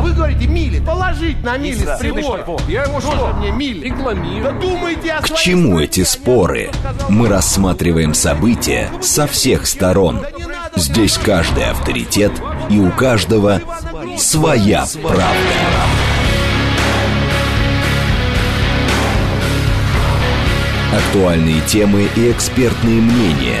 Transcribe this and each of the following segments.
А вы говорите мили. Положить на мили с прибора. Я Тоже что? мне мили. Рекламирую. Да думайте о К чему эти споры? Мы рассматриваем события со всех сторон. Здесь каждый авторитет и у каждого своя правда. Актуальные темы и экспертные мнения,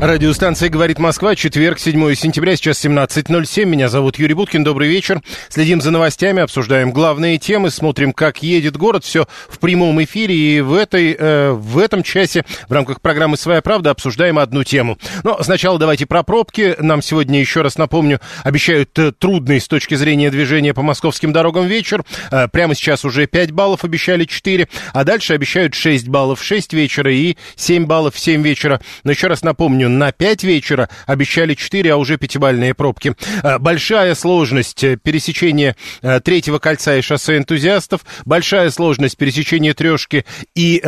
Радиостанция «Говорит Москва», четверг, 7 сентября, сейчас 17.07. Меня зовут Юрий Буткин, добрый вечер. Следим за новостями, обсуждаем главные темы, смотрим, как едет город. Все в прямом эфире. И в, этой, э, в этом часе в рамках программы «Своя правда» обсуждаем одну тему. Но сначала давайте про пробки. Нам сегодня, еще раз напомню, обещают э, трудный с точки зрения движения по московским дорогам вечер. Э, прямо сейчас уже 5 баллов, обещали 4. А дальше обещают 6 баллов в 6 вечера и 7 баллов в 7 вечера. Но еще раз напомню, на 5 вечера обещали 4, а уже пятибальные пробки. Э, Большая сложность э, пересечения э, третьего кольца и шоссе энтузиастов, большая сложность пересечения трешки и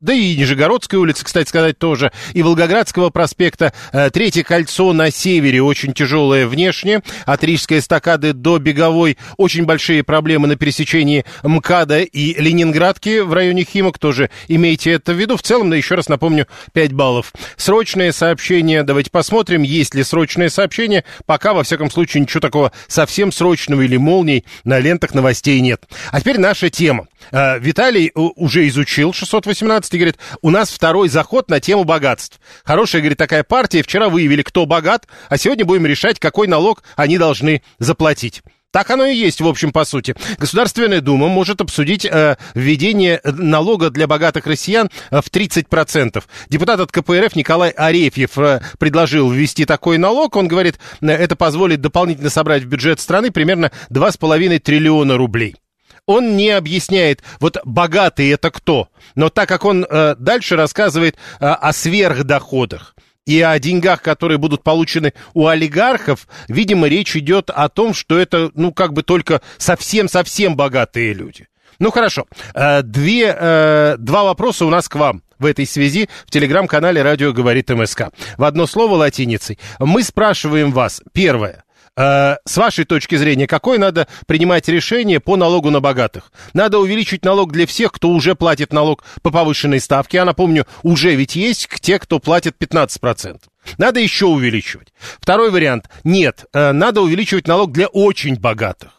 да и Нижегородской улицы, кстати сказать, тоже, и Волгоградского проспекта. Э, Третье кольцо на севере очень тяжелое внешне. От Рижской эстакады до Беговой очень большие проблемы на пересечении МКАДа и Ленинградки в районе Химок. Тоже имейте это в виду. В целом, да еще раз напомню, 5 баллов. Срочное сообщение. Давайте посмотрим, есть ли срочное сообщение. Пока, во всяком случае, ничего такого совсем срочного или молний на лентах новостей нет. А теперь наша тема. Э, Виталий уже изучил 618 и говорит, у нас второй заход на тему богатств. Хорошая, говорит, такая партия. Вчера выявили, кто богат, а сегодня будем решать, какой налог они должны заплатить. Так оно и есть, в общем, по сути. Государственная Дума может обсудить э, введение налога для богатых россиян э, в 30%. Депутат от КПРФ Николай Арефьев э, предложил ввести такой налог. Он говорит, э, это позволит дополнительно собрать в бюджет страны примерно 2,5 триллиона рублей. Он не объясняет, вот богатый это кто. Но так как он э, дальше рассказывает э, о сверхдоходах и о деньгах, которые будут получены у олигархов, видимо, речь идет о том, что это, ну, как бы только совсем-совсем богатые люди. Ну, хорошо. Э, Две, э, два вопроса у нас к вам в этой связи в телеграм-канале «Радио говорит МСК». В одно слово латиницей. Мы спрашиваем вас, первое, Э, с вашей точки зрения, какое надо принимать решение по налогу на богатых? Надо увеличить налог для всех, кто уже платит налог по повышенной ставке. Я напомню, уже ведь есть те, кто платит 15%. Надо еще увеличивать. Второй вариант. Нет, э, надо увеличивать налог для очень богатых.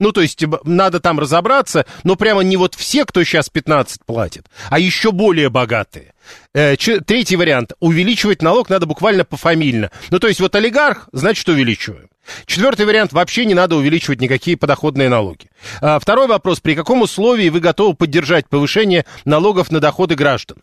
Ну, то есть надо там разобраться, но прямо не вот все, кто сейчас 15 платит, а еще более богатые. Э, третий вариант. Увеличивать налог надо буквально пофамильно. Ну, то есть вот олигарх, значит, увеличиваем. Четвертый вариант. Вообще не надо увеличивать никакие подоходные налоги. А, второй вопрос. При каком условии вы готовы поддержать повышение налогов на доходы граждан?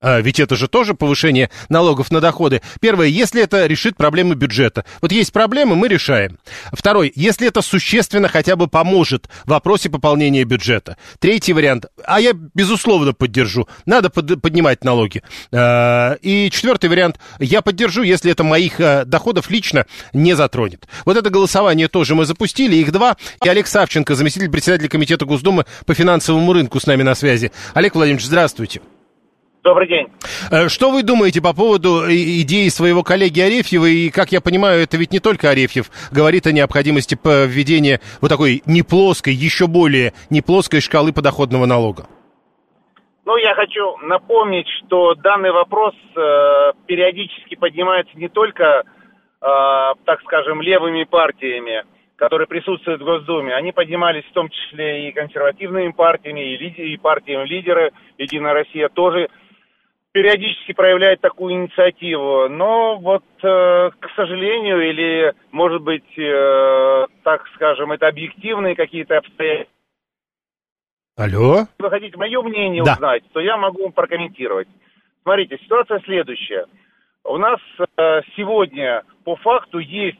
А, ведь это же тоже повышение налогов на доходы. Первое, если это решит проблемы бюджета. Вот есть проблемы, мы решаем. Второй, если это существенно хотя бы поможет в вопросе пополнения бюджета. Третий вариант, а я безусловно поддержу. Надо под- поднимать налоги. А, И четвертый вариант, я поддержу, если это моих а, доходов лично не затронет. Вот это голосование тоже мы запустили, их два. И Олег Савченко, заместитель председателя комитета Госдумы по финансовому рынку с нами на связи. Олег Владимирович, здравствуйте. Добрый день. Э, Что вы думаете по поводу идеи своего коллеги Арефьева? И, как я понимаю, это ведь не только Арефьев говорит о необходимости введения вот такой неплоской, еще более неплоской шкалы подоходного налога. Ну, я хочу напомнить, что данный вопрос э, периодически поднимается не только, э, так скажем, левыми партиями, которые присутствуют в Госдуме. Они поднимались в том числе и консервативными партиями, и, лиди- и партиями лидеры. Единая Россия тоже периодически проявляет такую инициативу. Но вот, э, к сожалению, или, может быть, э, так скажем, это объективные какие-то обстоятельства, Алло? Если вы хотите мое мнение Да. узнать, то я могу вам прокомментировать. Смотрите, ситуация следующая. У нас э, сегодня по факту есть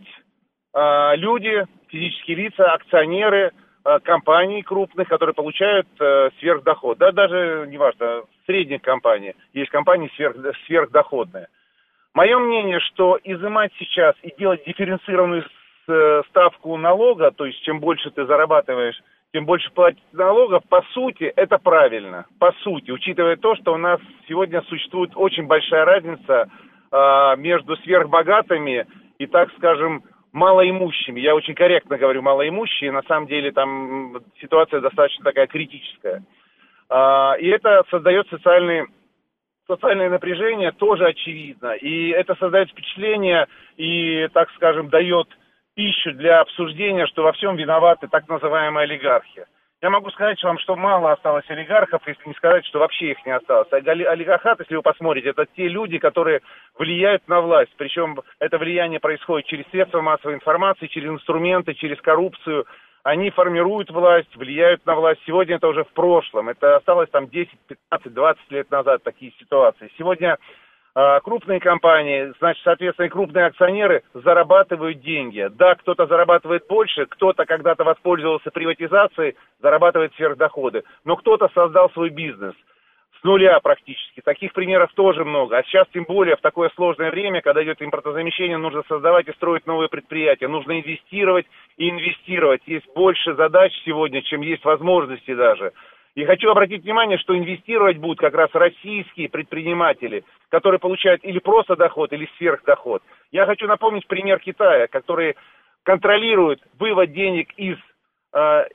э, люди, физические лица, акционеры э, компаний крупных, которые получают э, сверхдоход. Да, даже, неважно, средних компаний. Есть компании сверх, сверхдоходные. Мое мнение, что изымать сейчас и делать дифференцированную э, ставку налога, то есть чем больше ты зарабатываешь, тем больше платить налогов, по сути, это правильно. По сути, учитывая то, что у нас сегодня существует очень большая разница э, между сверхбогатыми и, так скажем, малоимущими. Я очень корректно говорю малоимущие, на самом деле там ситуация достаточно такая критическая. Э, и это создает социальный социальное напряжение тоже очевидно. И это создает впечатление и, так скажем, дает пищу для обсуждения, что во всем виноваты так называемые олигархи. Я могу сказать вам, что мало осталось олигархов, если не сказать, что вообще их не осталось. А олигархат, если вы посмотрите, это те люди, которые влияют на власть. Причем это влияние происходит через средства массовой информации, через инструменты, через коррупцию. Они формируют власть, влияют на власть. Сегодня это уже в прошлом. Это осталось там 10, 15, 20 лет назад такие ситуации. Сегодня а, крупные компании, значит, соответственно, крупные акционеры зарабатывают деньги. Да, кто-то зарабатывает больше, кто-то когда-то воспользовался приватизацией, зарабатывает сверхдоходы. Но кто-то создал свой бизнес с нуля практически. Таких примеров тоже много. А сейчас тем более в такое сложное время, когда идет импортозамещение, нужно создавать и строить новые предприятия. Нужно инвестировать и инвестировать. Есть больше задач сегодня, чем есть возможностей даже. И хочу обратить внимание, что инвестировать будут как раз российские предприниматели, которые получают или просто доход, или сверхдоход. Я хочу напомнить пример Китая, который контролирует вывод денег из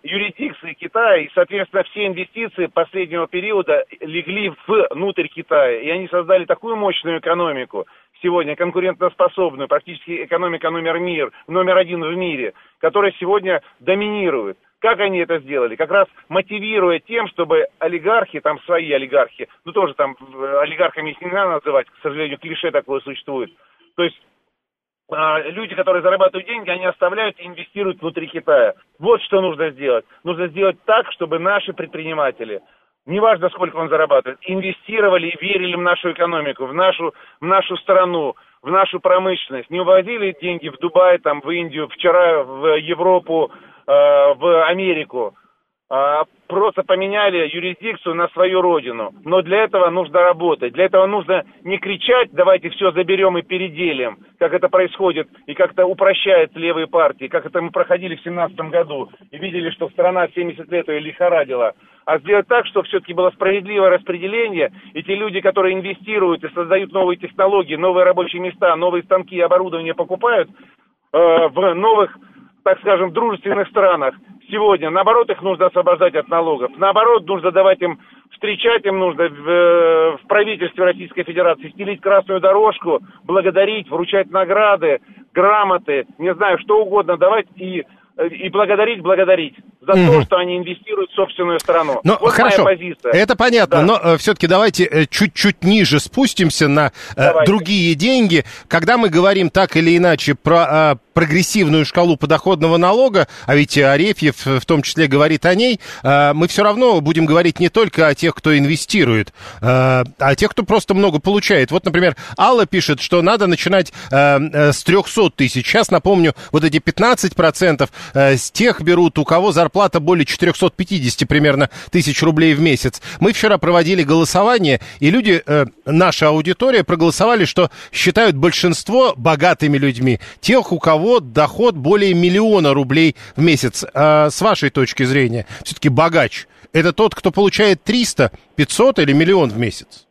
юрисдикции Китая, и, соответственно, все инвестиции последнего периода легли внутрь Китая, и они создали такую мощную экономику, сегодня конкурентоспособную, практически экономика номер, мир, номер один в мире, которая сегодня доминирует. Как они это сделали? Как раз мотивируя тем, чтобы олигархи, там свои олигархи, ну тоже там олигархами их не надо называть, к сожалению, клише такое существует. То есть люди, которые зарабатывают деньги, они оставляют и инвестируют внутри Китая. Вот что нужно сделать. Нужно сделать так, чтобы наши предприниматели, неважно сколько он зарабатывает, инвестировали и верили в нашу экономику, в нашу, в нашу страну, в нашу промышленность. Не увозили деньги в Дубай, там, в Индию, вчера в Европу, Э, в Америку, а, просто поменяли юрисдикцию на свою родину. Но для этого нужно работать. Для этого нужно не кричать, давайте все заберем и переделим, как это происходит и как-то упрощает левые партии, как это мы проходили в 2017 году и видели, что страна 70 лет ее лихорадила. А сделать так, чтобы все-таки было справедливое распределение, и те люди, которые инвестируют и создают новые технологии, новые рабочие места, новые станки и оборудование покупают э, в новых так скажем, дружественных странах сегодня, наоборот, их нужно освобождать от налогов. Наоборот, нужно давать им, встречать им нужно в, э, в правительстве Российской Федерации, стелить красную дорожку, благодарить, вручать награды, грамоты, не знаю, что угодно давать и и благодарить, благодарить за mm то, что они инвестируют в собственную страну. Но, вот хорошо, моя позиция. Это понятно, да. но э, все-таки давайте э, чуть-чуть ниже спустимся на э, другие деньги. Когда мы говорим так или иначе про э, прогрессивную шкалу подоходного налога, а ведь Арефьев в том числе говорит о ней, э, мы все равно будем говорить не только о тех, кто инвестирует, э, а о тех, кто просто много получает. Вот, например, Алла пишет, что надо начинать э, э, с 300 тысяч. Сейчас, напомню, вот эти 15% э, с тех берут, у кого зарплата более 450 примерно тысяч рублей в месяц. Мы вчера проводили голосование, и люди, э, наша аудитория, проголосовали, что считают большинство богатыми людьми. Тех, у кого доход более миллиона рублей в месяц. А с вашей точки зрения, все-таки богач, это тот, кто получает 300, 500 или миллион в месяц?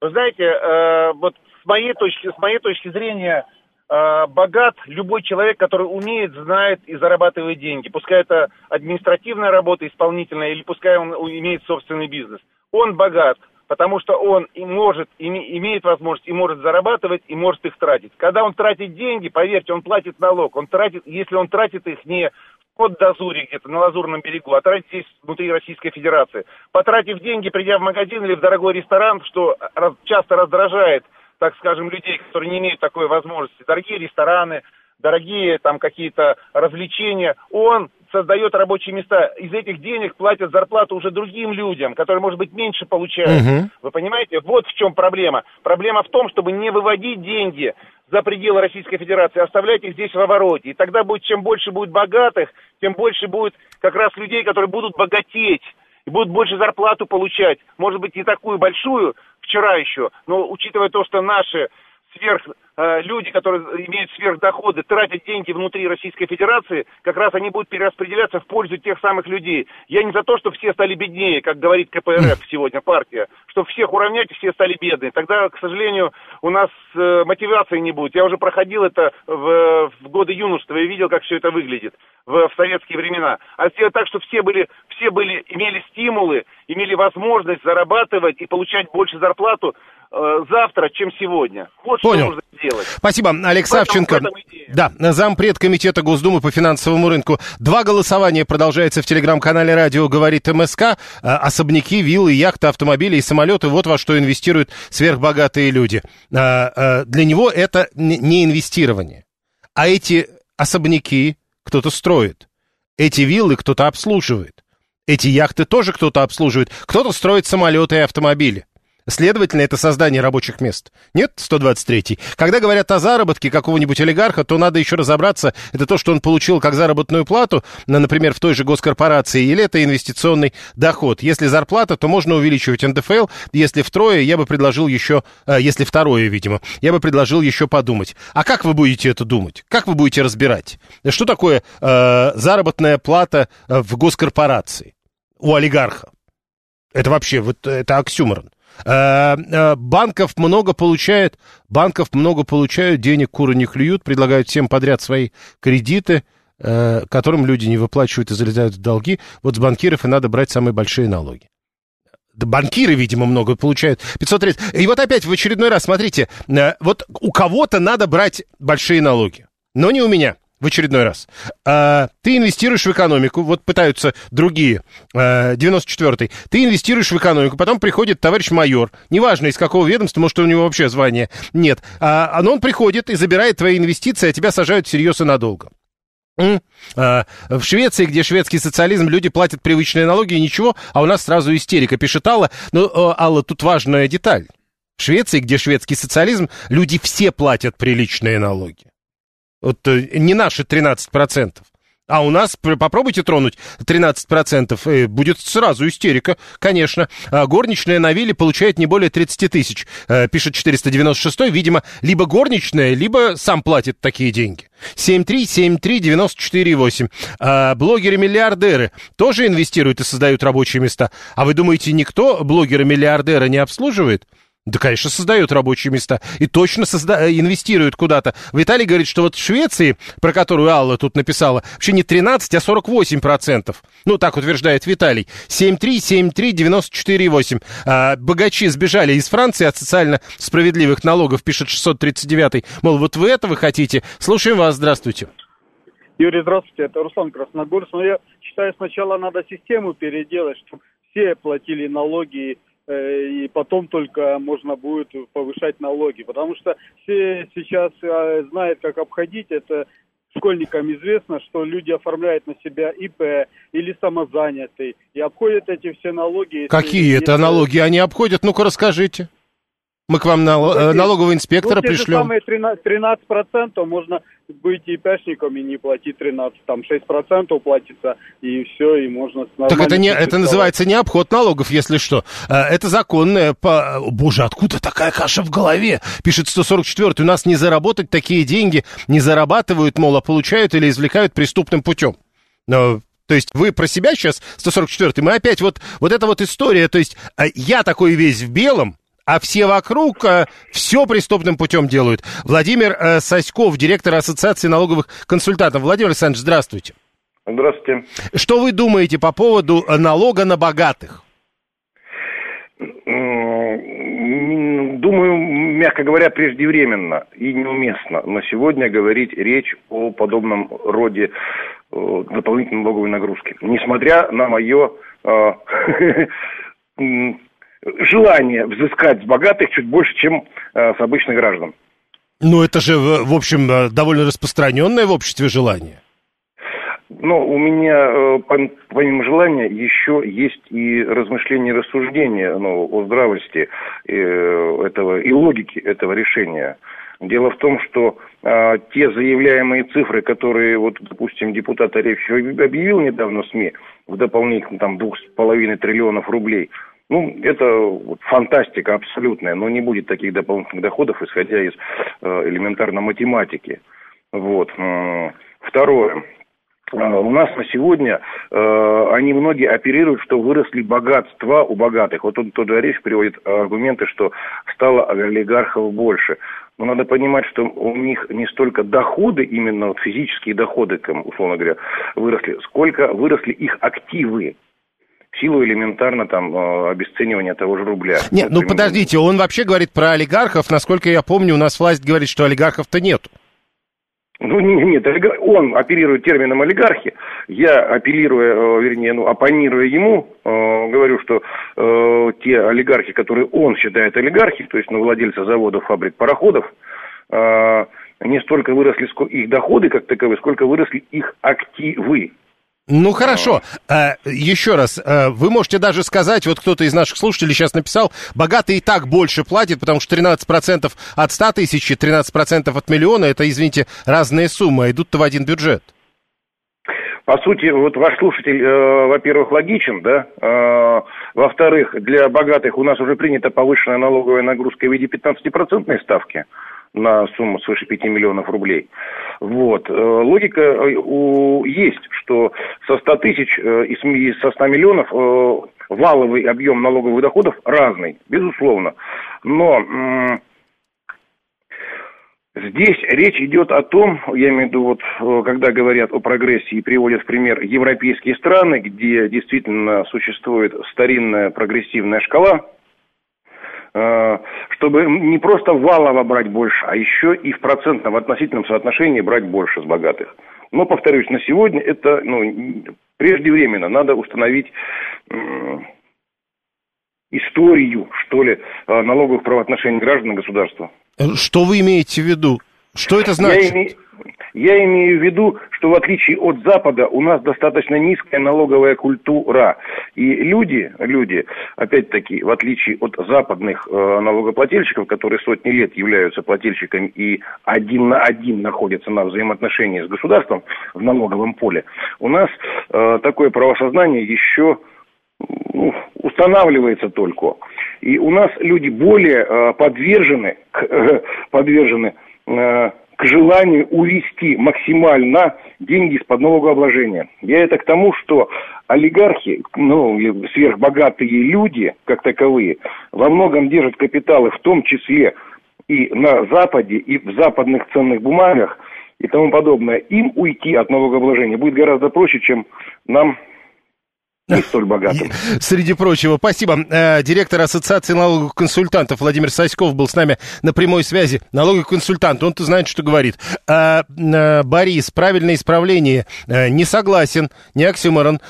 Вы знаете, э, вот с моей точки, с моей точки зрения, э, богат любой человек, который умеет, знает и зарабатывает деньги. Пускай это административная работа, исполнительная, или пускай он имеет собственный бизнес. Он богат, потому что он и может, и имеет возможность и может зарабатывать, и может их тратить. Когда он тратит деньги, поверьте, он платит налог. Он тратит, если он тратит их не под дозоре где-то на Лазурном берегу, а тратить здесь внутри Российской Федерации. Потратив деньги, придя в магазин или в дорогой ресторан, что часто раздражает, так скажем, людей, которые не имеют такой возможности. Дорогие рестораны, дорогие там какие-то развлечения, он создает рабочие места. Из этих денег платят зарплату уже другим людям, которые, может быть, меньше получают. Угу. Вы понимаете? Вот в чем проблема. Проблема в том, чтобы не выводить деньги за пределы Российской Федерации, оставлять их здесь в обороте. И тогда будет, чем больше будет богатых, тем больше будет как раз людей, которые будут богатеть и будут больше зарплату получать. Может быть, не такую большую вчера еще, но учитывая то, что наши сверх Э, люди, которые имеют сверхдоходы, тратят деньги внутри Российской Федерации, как раз они будут перераспределяться в пользу тех самых людей. Я не за то, что все стали беднее, как говорит КПРФ сегодня партия, что всех уравнять и все стали бедные. Тогда, к сожалению, у нас э, мотивации не будет. Я уже проходил это в, в годы юношества и видел, как все это выглядит в, в советские времена. А сделать так, чтобы все были, все были, имели стимулы, имели возможность зарабатывать и получать больше зарплату, завтра, чем сегодня. Вот Понял. что нужно сделать. Спасибо, Алекс Савченко. Да, зампред комитета Госдумы по финансовому рынку. Два голосования продолжается в телеграм-канале «Радио говорит МСК». Э, особняки, виллы, яхты, автомобили и самолеты – вот во что инвестируют сверхбогатые люди. Э, для него это не инвестирование. А эти особняки кто-то строит. Эти виллы кто-то обслуживает. Эти яхты тоже кто-то обслуживает. Кто-то строит самолеты и автомобили. Следовательно, это создание рабочих мест. Нет, 123-й. Когда говорят о заработке какого-нибудь олигарха, то надо еще разобраться, это то, что он получил как заработную плату, например, в той же госкорпорации, или это инвестиционный доход. Если зарплата, то можно увеличивать НДФЛ. Если втрое, я бы предложил еще, э, если второе, видимо, я бы предложил еще подумать. А как вы будете это думать? Как вы будете разбирать? Что такое э, заработная плата э, в госкорпорации у олигарха? Это вообще, вот это оксюморон. Э, э, банков много получают, банков много получают, денег куры не клюют, предлагают всем подряд свои кредиты, э, которым люди не выплачивают и залезают в долги. Вот с банкиров и надо брать самые большие налоги. банкиры, видимо, много получают. 530. И вот опять в очередной раз, смотрите, вот у кого-то надо брать большие налоги, но не у меня в очередной раз. А, ты инвестируешь в экономику, вот пытаются другие, а, 94-й, ты инвестируешь в экономику, потом приходит товарищ майор, неважно из какого ведомства, может, у него вообще звания нет, а, но он приходит и забирает твои инвестиции, а тебя сажают всерьез и надолго. А, в Швеции, где шведский социализм, люди платят привычные налоги и ничего, а у нас сразу истерика, пишет Алла. Но, ну, Алла, тут важная деталь. В Швеции, где шведский социализм, люди все платят приличные налоги. Вот э, не наши 13%. А у нас, попробуйте тронуть 13%, и будет сразу истерика, конечно. А горничная на вилле получает не более 30 тысяч, э, пишет 496 видимо, либо горничная, либо сам платит такие деньги. 7373948. А блогеры-миллиардеры тоже инвестируют и создают рабочие места. А вы думаете, никто блогера-миллиардера не обслуживает? Да, конечно, создают рабочие места. И точно созда... Э, инвестируют куда-то. Виталий говорит, что вот в Швеции, про которую Алла тут написала, вообще не 13, а 48 процентов. Ну, так утверждает Виталий. 7373948. А, богачи сбежали из Франции от социально справедливых налогов, пишет 639. Мол, вот вы этого хотите? Слушаем вас, здравствуйте. Юрий, здравствуйте, это Руслан Красногорск. Но я считаю, сначала надо систему переделать, чтобы все платили налоги и потом только можно будет повышать налоги. Потому что все сейчас э, знают, как обходить это. Школьникам известно, что люди оформляют на себя ИП или самозанятый и обходят эти все налоги. Какие это налоги они обходят? Ну-ка расскажите. Мы к вам на, ну, э, налогового инспектора ну, пришлем. самые 13%, 13% можно быть ИПшником и не платить 13, там 6% платится, и все, и можно... Так это, не, это называется не обход налогов, если что. Э, это законное... По... Боже, откуда такая каша в голове? Пишет 144 у нас не заработать такие деньги, не зарабатывают, мол, а получают или извлекают преступным путем. Но то есть вы про себя сейчас, 144 мы опять вот, вот эта вот история, то есть э, я такой весь в белом, а все вокруг э, все преступным путем делают. Владимир э, Соськов, директор Ассоциации налоговых консультантов. Владимир Александрович, здравствуйте. Здравствуйте. Что вы думаете по поводу э, налога на богатых? Думаю, мягко говоря, преждевременно и неуместно на сегодня говорить речь о подобном роде дополнительной налоговой нагрузки. Несмотря на мое желание взыскать с богатых чуть больше, чем э, с обычных граждан. Ну, это же, в общем, э, довольно распространенное в обществе желание. Но у меня, э, помимо желания, еще есть и размышления и рассуждения ну, о здравости этого и логике этого решения. Дело в том, что а, те заявляемые цифры, которые, вот, допустим, депутат Арефьев объявил недавно в СМИ, в дополнительно там двух с половиной триллионов рублей – Ну, это фантастика абсолютная, но не будет таких дополнительных доходов, исходя из э, элементарно математики. Вот. Второе. Э, у нас на сегодня э, они многие оперируют, что выросли богатства у богатых. Вот он тот же Ореш приводит аргументы, что стало олигархов больше. Но надо понимать, что у них не столько доходы, именно физические доходы, условно говоря, выросли, сколько выросли их активы силу элементарно там э, обесценивания того же рубля. Нет, ну подождите, он вообще говорит про олигархов. Насколько я помню, у нас власть говорит, что олигархов-то нету. Ну, нет, он оперирует термином олигархи. Я, апеллируя, э, вернее, ну, оппонируя ему, э, говорю, что э, те олигархи, которые он считает олигархи, то есть ну, владельцы заводов, фабрик, пароходов, э, не столько выросли их доходы как таковые, сколько выросли их активы. Ну хорошо, а, еще раз, а, вы можете даже сказать, вот кто-то из наших слушателей сейчас написал, богатый и так больше платит, потому что 13% от 100 тысяч и 13% от миллиона, это, извините, разные суммы, а идут-то в один бюджет. По сути, вот ваш слушатель, э, во-первых, логичен, да, э, во-вторых, для богатых у нас уже принята повышенная налоговая нагрузка в виде 15% ставки на сумму свыше 5 миллионов рублей. Вот. Э, логика э, есть, что со 100 тысяч э, и со 100 миллионов валовый объем налоговых доходов разный, безусловно. Но Здесь речь идет о том, я имею в виду, вот, когда говорят о прогрессии, приводят в пример европейские страны, где действительно существует старинная прогрессивная шкала, чтобы не просто валово брать больше, а еще и в процентном, в относительном соотношении брать больше с богатых. Но, повторюсь, на сегодня это ну, преждевременно. Надо установить историю, что ли, э, налоговых правоотношений граждан и государства. Что вы имеете в виду? Что это значит? Я, име... Я имею в виду, что в отличие от Запада у нас достаточно низкая налоговая культура. И люди, люди, опять-таки, в отличие от западных э, налогоплательщиков, которые сотни лет являются плательщиками и один на один находятся на взаимоотношении с государством в налоговом поле, у нас э, такое правосознание еще ну, устанавливается только. И у нас люди более э, подвержены, э, подвержены к желанию увести максимально деньги из-под налогообложения. Я это к тому, что олигархи, ну, сверхбогатые люди, как таковые, во многом держат капиталы, в том числе и на Западе, и в западных ценных бумагах и тому подобное. Им уйти от налогообложения будет гораздо проще, чем нам не столь богатым. Среди прочего, спасибо. Э, директор Ассоциации налоговых консультантов Владимир Саськов был с нами на прямой связи. Налоговый консультант, он-то знает, что говорит. Э, э, Борис, правильное исправление. Не согласен, не оксюморон.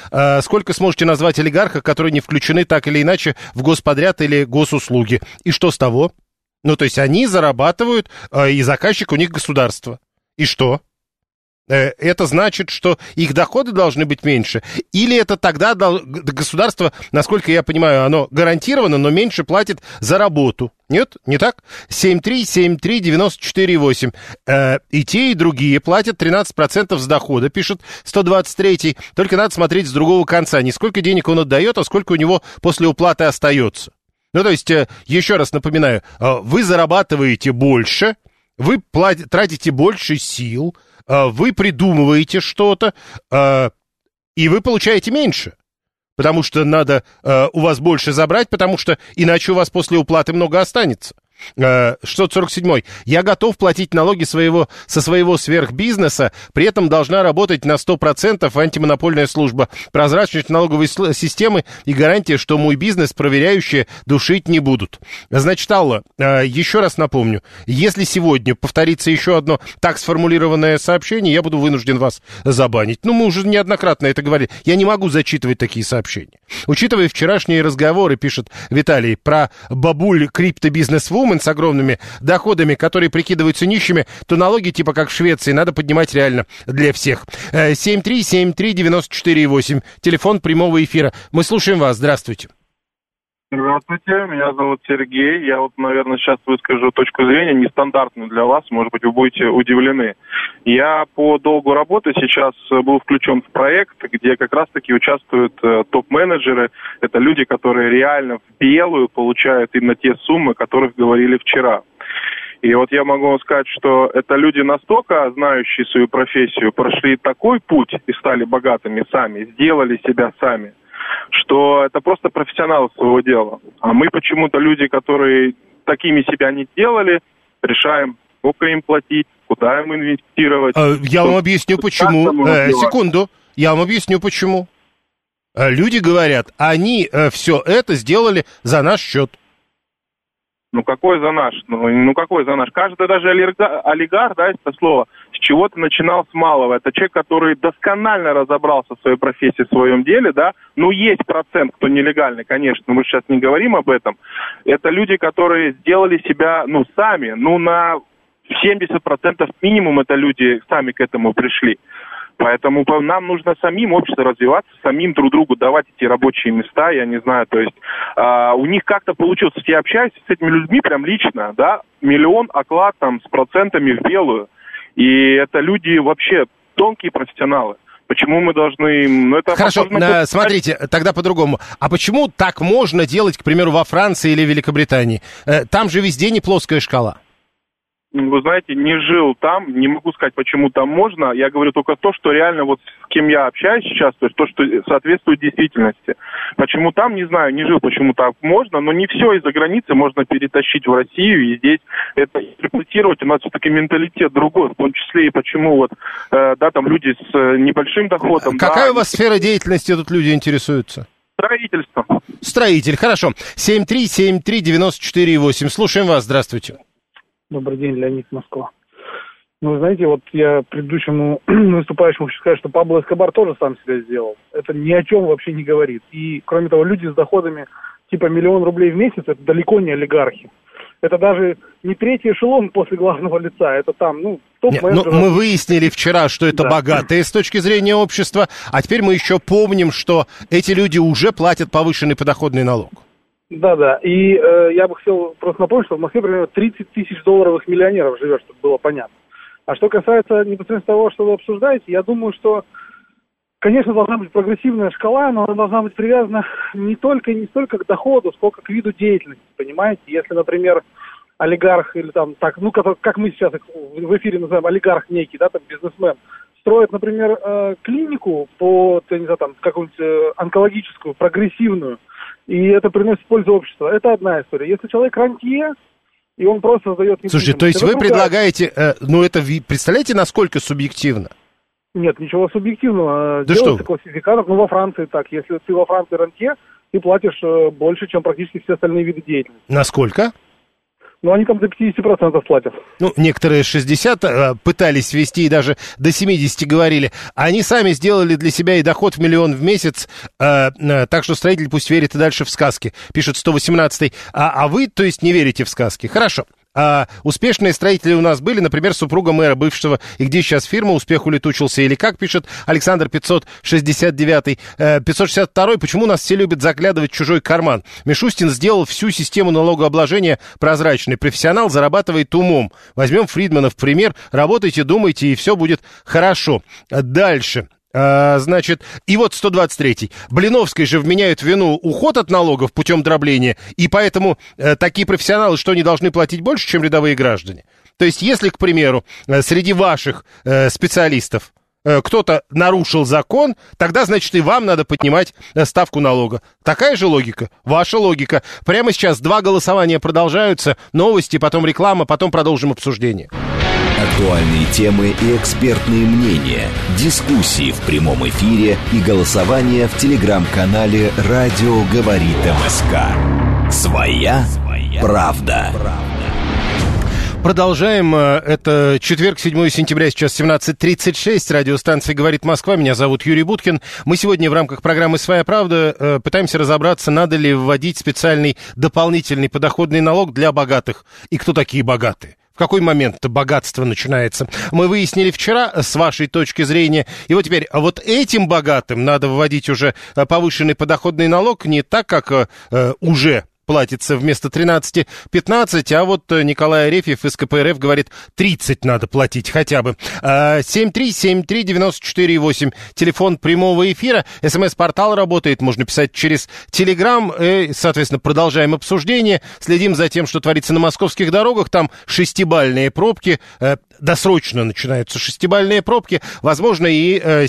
Сколько сможете назвать олигархов, которые не включены так или иначе в господряд или госуслуги? И что с того? Ну, то есть они зарабатывают, и заказчик у них государство. И что? Э, это значит, что их доходы должны быть меньше? Или это тогда государство, насколько я понимаю, оно гарантировано, но меньше платит за работу? Нет? Не так? 7373948. Э, и те, и другие платят 13% с дохода, пишет 123 Только надо смотреть с другого конца. Не сколько денег он отдает, а сколько у него после уплаты остается. Ну, то есть, э, еще раз напоминаю, э, вы зарабатываете больше, вы платите, тратите больше сил, вы придумываете что-то, а, и вы получаете меньше. Потому что надо а, у вас больше забрать, потому что иначе у вас после уплаты много останется. 647. Э, Я готов платить налоги своего, со своего сверхбизнеса, при этом должна работать на 100% антимонопольная служба, прозрачность налоговой системы и гарантия, что мой бизнес проверяющие душить не будут. Значит, Алла, э, еще раз напомню, если сегодня повторится еще одно так сформулированное сообщение, я буду вынужден вас забанить. Ну, мы уже неоднократно это говорили. Я не могу зачитывать такие сообщения. Учитывая вчерашние разговоры, пишет Виталий, про бабуль криптобизнес-вумен, вумен с огромными доходами, которые прикидываются нищими, то налоги типа как в Швеции надо поднимать реально для всех. 7373948, э, телефон прямого эфира. Мы слушаем вас. Здравствуйте. Здравствуйте, меня зовут Сергей. Я вот, наверное, сейчас выскажу точку зрения нестандартную для вас. Может быть, вы будете удивлены. Я по долгу работы сейчас был включен в проект, где как раз-таки участвуют э, топ-менеджеры. Это люди, которые реально в белую получают именно те суммы, о которых говорили вчера. И вот я могу вам сказать, что это люди настолько знающие свою профессию, прошли такой путь и стали богатыми сами, сделали себя сами – что это просто профессионалы своего дела. А мы почему-то люди, которые такими себя не делали, решаем, сколько им платить, куда им инвестировать. А, я вам объясню, почему. Э, секунду. Я вам объясню, почему. Э, люди говорят, они э, все это сделали за наш счет. Ну какой за наш? Ну, ну какой за наш? Каждый даже олигарх, да, это слово, чего-то начинал с малого. Это человек, который досконально разобрался в своей профессии, в своем деле, да. Ну есть процент, кто нелегальный, конечно, мы сейчас не говорим об этом. Это люди, которые сделали себя, ну, сами, ну, на 70% минимум это люди сами к этому пришли. Поэтому нам нужно самим общество развиваться, самим друг другу давать эти рабочие места, я не знаю, то есть э, у них как-то получилось, я общаюсь с этими людьми прям лично, да, миллион оклад там с процентами в белую, и это люди вообще тонкие профессионалы. Почему мы должны... Ну, это Хорошо, возможно, смотрите, тогда по-другому. А почему так можно делать, к примеру, во Франции или Великобритании? Э, там же везде не плоская шкала вы знаете, не жил там, не могу сказать, почему там можно. Я говорю только то, что реально вот с кем я общаюсь сейчас, то есть то, что соответствует действительности. Почему там, не знаю, не жил, почему так можно, но не все из-за границы можно перетащить в Россию, и здесь это интерпретировать, у нас все-таки менталитет другой, в том числе и почему вот, э, да, там люди с э, небольшим доходом. Какая да, у вас сфера деятельности тут люди интересуются? Строительство. Строитель, хорошо. 7373948. Слушаем вас, здравствуйте. Добрый день, Леонид Москва. Ну, знаете, вот я предыдущему выступающему хочу сказать, что Пабло Эскобар тоже сам себя сделал. Это ни о чем вообще не говорит. И, кроме того, люди с доходами типа миллион рублей в месяц, это далеко не олигархи. Это даже не третий эшелон после главного лица, это там, ну, Нет, ну, Мы выяснили вчера, что это да. богатые с точки зрения общества, а теперь мы еще помним, что эти люди уже платят повышенный подоходный налог. Да, да. И э, я бы хотел просто напомнить, что в Москве примерно 30 тысяч долларовых миллионеров живет, чтобы было понятно. А что касается непосредственно того, что вы обсуждаете, я думаю, что, конечно, должна быть прогрессивная шкала, но она должна быть привязана не только не столько к доходу, сколько к виду деятельности, понимаете? Если, например, олигарх или там, так, ну, как, как мы сейчас в эфире называем, олигарх некий, да, там, бизнесмен, строит, например, э, клинику по, я не знаю, там, какую-нибудь э, онкологическую, прогрессивную, и это приносит пользу обществу. Это одна история. Если человек рантье, и он просто создает... Слушайте, то есть вы другая... предлагаете, э, ну это, представляете, насколько субъективно? Нет, ничего субъективного. Да Делается что? классификатор, ну во Франции так. Если ты во Франции рантье, ты платишь э, больше, чем практически все остальные виды деятельности. Насколько? Ну, они там до 50% платят. Ну, некоторые 60 э, пытались ввести и даже до 70 говорили. Они сами сделали для себя и доход в миллион в месяц, э, э, так что строитель пусть верит и дальше в сказки, пишет 118 а, а вы, то есть, не верите в сказки. Хорошо. А успешные строители у нас были, например, супруга мэра бывшего, и где сейчас фирма, успех улетучился, или как пишет Александр 569, 562, э, почему нас все любят заглядывать в чужой карман? Мишустин сделал всю систему налогообложения прозрачной. Профессионал зарабатывает умом. Возьмем Фридмана в пример, работайте, думайте, и все будет хорошо. Дальше. А, значит, и вот 123-й. Блиновской же вменяют вину уход от налогов путем дробления, и поэтому э, такие профессионалы что, не должны платить больше, чем рядовые граждане? То есть, если, к примеру, э, среди ваших э, специалистов э, кто-то нарушил закон, тогда, значит, и вам надо поднимать э, ставку налога. Такая же логика? Ваша логика. Прямо сейчас два голосования продолжаются, новости, потом реклама, потом продолжим обсуждение. Актуальные темы и экспертные мнения, дискуссии в прямом эфире и голосование в телеграм-канале «Радио говорит МСК». Своя, правда. Продолжаем. Э, это четверг, 7 сентября, сейчас 17.36. Радиостанция «Говорит Москва». Меня зовут Юрий Буткин. Мы сегодня в рамках программы «Своя правда» э, пытаемся разобраться, надо ли вводить специальный дополнительный подоходный налог для богатых. И кто такие богатые? В какой момент богатство начинается? Мы выяснили вчера, с вашей точки зрения. И вот теперь, вот этим богатым надо вводить уже э, повышенный подоходный налог не так, как э, уже платится вместо 13-15, а вот э, Николай Арефьев из КПРФ говорит, 30 надо платить хотя бы. 7373948, а, телефон прямого эфира, смс-портал работает, можно писать через Телеграм, и, соответственно, продолжаем обсуждение, следим за тем, что творится на московских дорогах, там шестибальные пробки, э, досрочно начинаются шестибальные пробки, возможно, и э,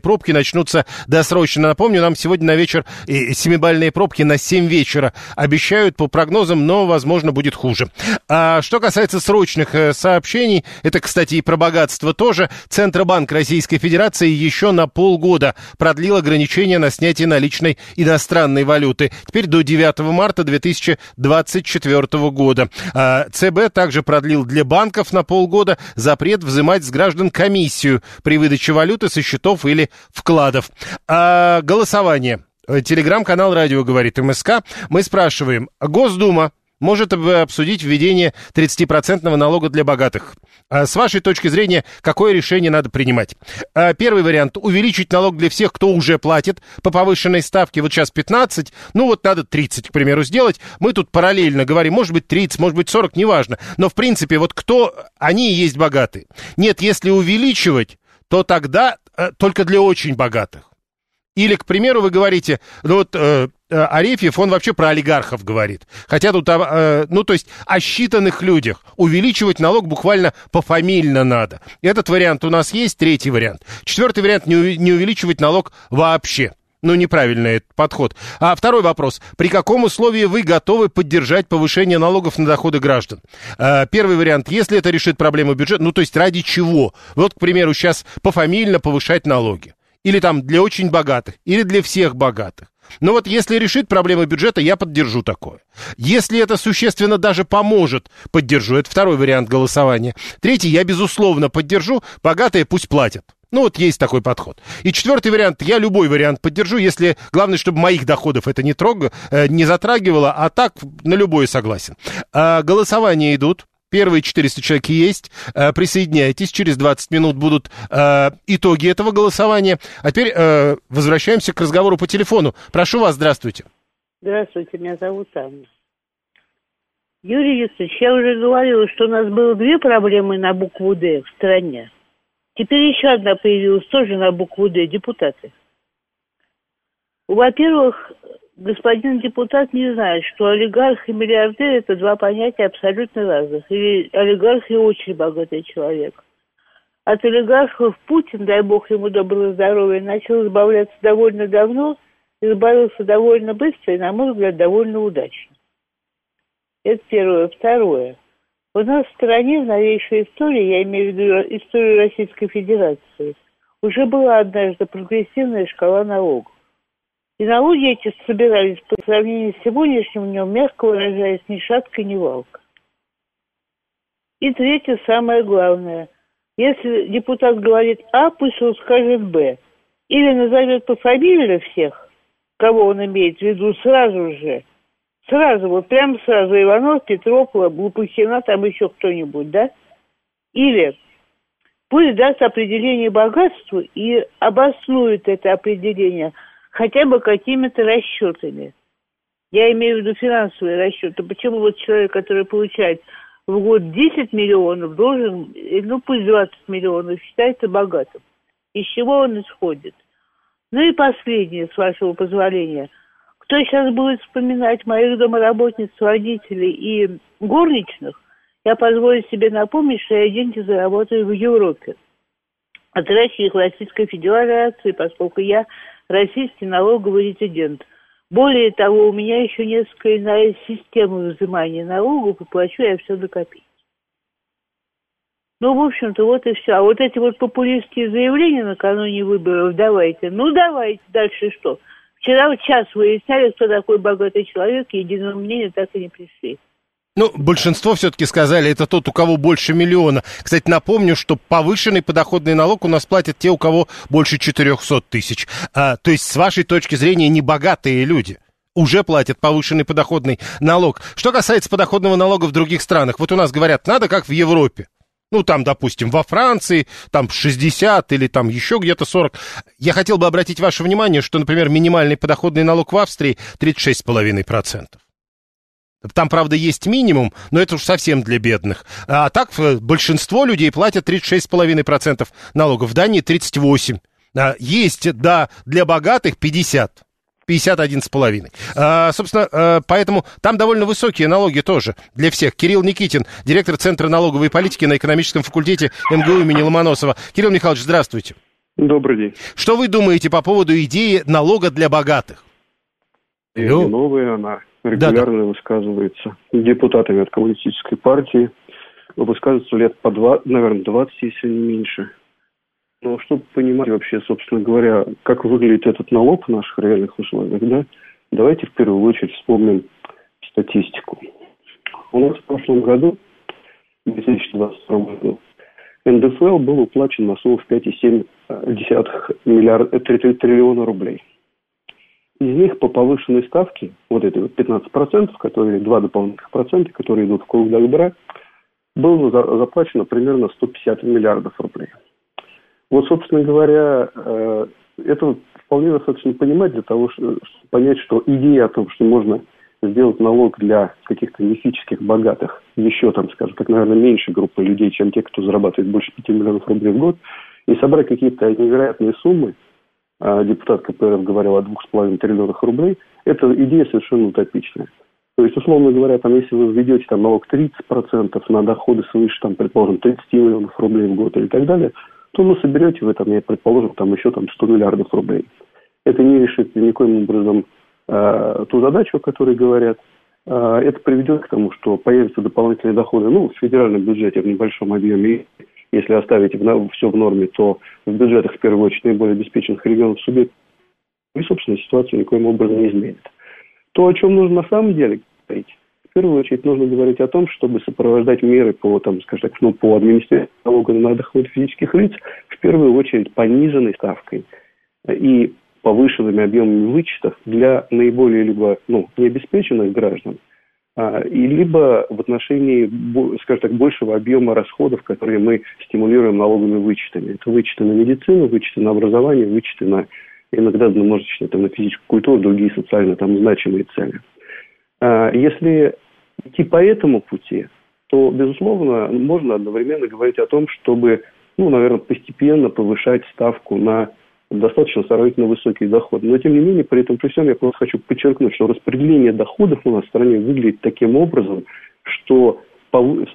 пробки начнутся досрочно. Напомню, нам сегодня на вечер э, пробки на 7 вечера обещают по прогнозам, но, возможно, будет хуже. А что касается срочных э, сообщений, это, кстати, и про богатство тоже, Центробанк Российской Федерации еще на полгода продлил ограничения на снятие наличной иностранной валюты. Теперь до 9 марта 2024 года. А ЦБ также продлил для банков на полгода года запрет взимать с граждан комиссию при выдаче валюты со счетов или вкладов. А голосование. Телеграм-канал «Радио говорит МСК». Мы спрашиваем, Госдума может обсудить введение 30% налога для богатых. А с вашей точки зрения, какое решение надо принимать? А первый вариант – увеличить налог для всех, кто уже платит по повышенной ставке. Вот сейчас 15, ну вот надо 30, к примеру, сделать. Мы тут параллельно говорим, может быть 30, может быть 40, неважно. Но в принципе, вот кто, они и есть богатые. Нет, если увеличивать, то тогда э, только для очень богатых. Или, к примеру, вы говорите, ну вот э, э, Арефьев, он вообще про олигархов говорит. Хотя тут, э, ну то есть о считанных людях. Увеличивать налог буквально пофамильно надо. Этот вариант у нас есть, третий вариант. Четвертый вариант не, не увеличивать налог вообще. Ну, неправильный этот подход. А второй вопрос. При каком условии вы готовы поддержать повышение налогов на доходы граждан? А, первый вариант. Если это решит проблему бюджета, ну, то есть ради чего? Вот, к примеру, сейчас пофамильно повышать налоги или там для очень богатых, или для всех богатых. Но вот если решит проблемы бюджета, я поддержу такое. Если это существенно даже поможет, поддержу. Это второй вариант голосования. Третий, я безусловно поддержу. Богатые пусть платят. Ну, вот есть такой подход. И четвертый вариант, я любой вариант поддержу, если главное, чтобы моих доходов это не, трог, э, не затрагивало, а так на любой согласен. А, голосования идут. Первые 400 человек есть. Э, присоединяйтесь. Через 20 минут будут э, итоги этого голосования. А теперь э, возвращаемся к разговору по телефону. Прошу вас, здравствуйте. Здравствуйте, меня зовут Анна. Юрий Юрьевич, я уже говорила, что у нас было две проблемы на букву «Д» в стране. Теперь еще одна появилась тоже на букву «Д» – депутаты. Во-первых, господин депутат не знает, что олигарх и миллиардер – это два понятия абсолютно разных. И олигарх и очень богатый человек. От олигархов Путин, дай бог ему доброго здоровья, начал избавляться довольно давно, избавился довольно быстро и, на мой взгляд, довольно удачно. Это первое. Второе. У нас в стране в новейшей истории, я имею в виду историю Российской Федерации, уже была однажды прогрессивная шкала налогов. И налоги эти собирались по сравнению с сегодняшним днем, мягко выражаясь, ни шатка, ни валка. И третье, самое главное. Если депутат говорит А, пусть он скажет Б. Или назовет по фамилии всех, кого он имеет в виду сразу же. Сразу, вот прямо сразу Иванов, Петров, Лопухина, там еще кто-нибудь, да? Или пусть даст определение богатству и обоснует это определение – хотя бы какими-то расчетами. Я имею в виду финансовые расчеты. Почему вот человек, который получает в год 10 миллионов, должен, ну пусть 20 миллионов, считается богатым. Из чего он исходит? Ну и последнее, с вашего позволения. Кто сейчас будет вспоминать моих домоработниц, водителей и горничных, я позволю себе напомнить, что я деньги заработаю в Европе. От России к Российской Федерации, поскольку я российский налоговый резидент. Более того, у меня еще несколько иная система взимания налогов, и плачу я все до копейки. Ну, в общем-то, вот и все. А вот эти вот популистские заявления накануне выборов, давайте. Ну, давайте. Дальше что? Вчера в час выясняли, кто такой богатый человек, единого мнения так и не пришли. Ну, большинство все-таки сказали, это тот, у кого больше миллиона. Кстати, напомню, что повышенный подоходный налог у нас платят те, у кого больше 400 тысяч. А, то есть, с вашей точки зрения, небогатые люди уже платят повышенный подоходный налог. Что касается подоходного налога в других странах, вот у нас говорят, надо как в Европе. Ну, там, допустим, во Франции, там 60 или там еще где-то 40. Я хотел бы обратить ваше внимание, что, например, минимальный подоходный налог в Австрии 36,5%. Там, правда, есть минимум, но это уж совсем для бедных. А так э, большинство людей платят 36,5% налогов. В Дании 38%. А, есть, да, для богатых 50%. 51,5. А, собственно, а, поэтому там довольно высокие налоги тоже для всех. Кирилл Никитин, директор Центра налоговой политики на экономическом факультете МГУ имени Ломоносова. Кирилл Михайлович, здравствуйте. Добрый день. Что вы думаете по поводу идеи налога для богатых? Новая, она регулярно да, высказывается депутатами от коммунистической партии. Высказывается лет по два, наверное, 20, если не меньше. Но чтобы понимать вообще, собственно говоря, как выглядит этот налог в наших реальных условиях, да, давайте в первую очередь вспомним статистику. У нас в прошлом году, в 2022 году, НДФЛ был уплачен на сумму в 5,7 миллиарда, триллиона рублей – из них по повышенной ставке, вот это вот 15%, которые, два дополнительных процента, которые идут в круг добра, было заплачено примерно 150 миллиардов рублей. Вот, собственно говоря, э, это вполне достаточно понимать для того, чтобы понять, что идея о том, что можно сделать налог для каких-то мифических богатых, еще там, скажем так, наверное, меньше группы людей, чем те, кто зарабатывает больше 5 миллионов рублей в год, и собрать какие-то невероятные суммы – депутат КПРФ говорил о двух с половиной триллионах рублей, это идея совершенно утопичная. То есть, условно говоря, там, если вы введете там, налог 30% на доходы свыше, там, предположим, 30 миллионов рублей в год или так далее, то вы соберете вы, там, я предположим, там, еще там, 100 миллиардов рублей. Это не решит никоим образом э, ту задачу, о которой говорят. Э, это приведет к тому, что появятся дополнительные доходы ну, в федеральном бюджете в небольшом объеме если оставить все в норме, то в бюджетах, в первую очередь, наиболее обеспеченных регионов субъект и, собственно, ситуацию никоим образом не изменит. То, о чем нужно на самом деле говорить, в первую очередь нужно говорить о том, чтобы сопровождать меры по, там, скажем так, ну, по администрации налога на доход физических лиц, в первую очередь пониженной ставкой и повышенными объемами вычетов для наиболее либо ну, необеспеченных граждан, и либо в отношении, скажем так, большего объема расходов, которые мы стимулируем налоговыми вычетами. Это вычеты на медицину, вычеты на образование, вычеты на иногда множечно там, на физическую культуру, другие социально там значимые цели. А, если идти по этому пути, то, безусловно, можно одновременно говорить о том, чтобы, ну, наверное, постепенно повышать ставку на достаточно сравнительно высокий доход. Но, тем не менее, при этом при всем я просто хочу подчеркнуть, что распределение доходов у нас в стране выглядит таким образом, что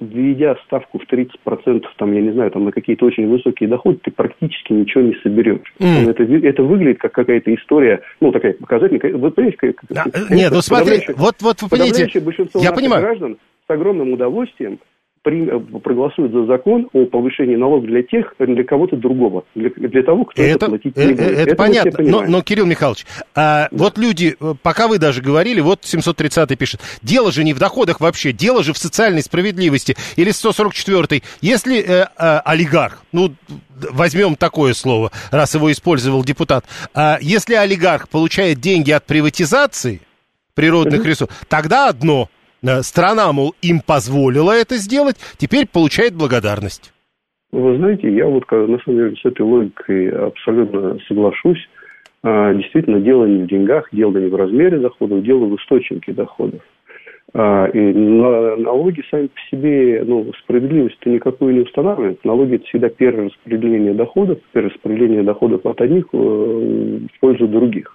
введя ставку в 30%, там, я не знаю, там, на какие-то очень высокие доходы, ты практически ничего не соберешь. Mm. Это, это выглядит как какая-то история, ну, такая показательная. Вы понимаете, как, а, нет, ну смотри, вот, вот вы понимаете, я понимаю. граждан с огромным удовольствием э, проголосуют за закон о повышении налогов для тех, для кого-то другого, для, для того, кто это, это платить не будет. Это, это понятно, но, но, Кирилл Михайлович, а, да. вот люди, э, пока вы даже говорили, вот 730 пишет, дело же не в доходах вообще, дело же в социальной справедливости. Или 144 если э, э, олигарх, ну, возьмем такое слово, раз его использовал депутат, а, если олигарх получает деньги от приватизации природных ресурсов, тогда одно – Э, страна, мол, им позволила это сделать, теперь получает благодарность. Вы знаете, я вот на самом деле с этой логикой абсолютно соглашусь. А, действительно, дело не в деньгах, дело не в размере доходов, дело в источнике доходов. А, и налоги сами по себе, ну, справедливость-то никакую не устанавливают. Налоги – это всегда перераспределение доходов, перераспределение доходов от одних э, в пользу других.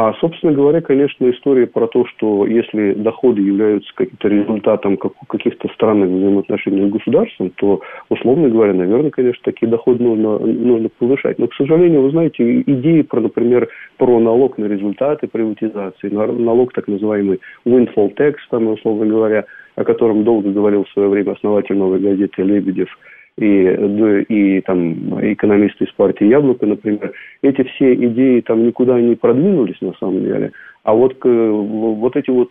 А, собственно говоря, конечно, история про то, что если доходы являются каким-то результатом каких-то странных взаимоотношений с государством, то, условно говоря, наверное, конечно, такие доходы нужно, нужно повышать. Но, к сожалению, вы знаете, идеи, про, например, про налог на результаты приватизации, налог так называемый windfall tax, там, условно говоря, о котором долго говорил в свое время основатель новой газеты Лебедев, и, и там экономисты из партии «Яблоко», например, эти все идеи там никуда не продвинулись на самом деле. А вот, вот эти вот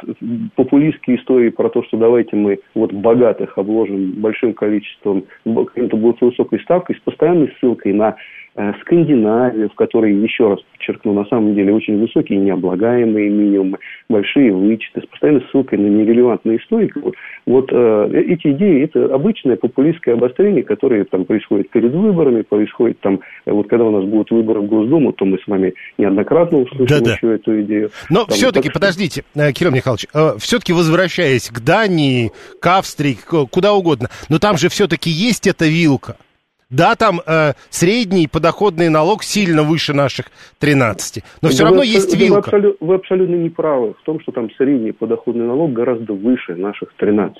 популистские истории про то, что давайте мы вот богатых обложим большим количеством, каким-то высокой ставкой, с постоянной ссылкой на Скандинавию, в которой, еще раз подчеркну, на самом деле очень высокие необлагаемые минимумы, большие вычеты, с постоянной ссылкой на нерелевантные истории. Вот, вот э, эти идеи, это обычное популистское обострение, которое там происходит перед выборами, происходит там, э, вот когда у нас будут выборы в Госдуму, то мы с вами неоднократно услышим да -да. еще эту идею. Но все-таки, так... подождите, э, Кирилл Михайлович, все-таки возвращаясь к Дании, к Австрии, куда угодно, но там же все-таки есть эта вилка. Да, там э, средний подоходный налог сильно выше наших 13, но все вы равно есть вилка. Вы, абсолютно, вы абсолютно не правы в том, что там средний подоходный налог гораздо выше наших 13.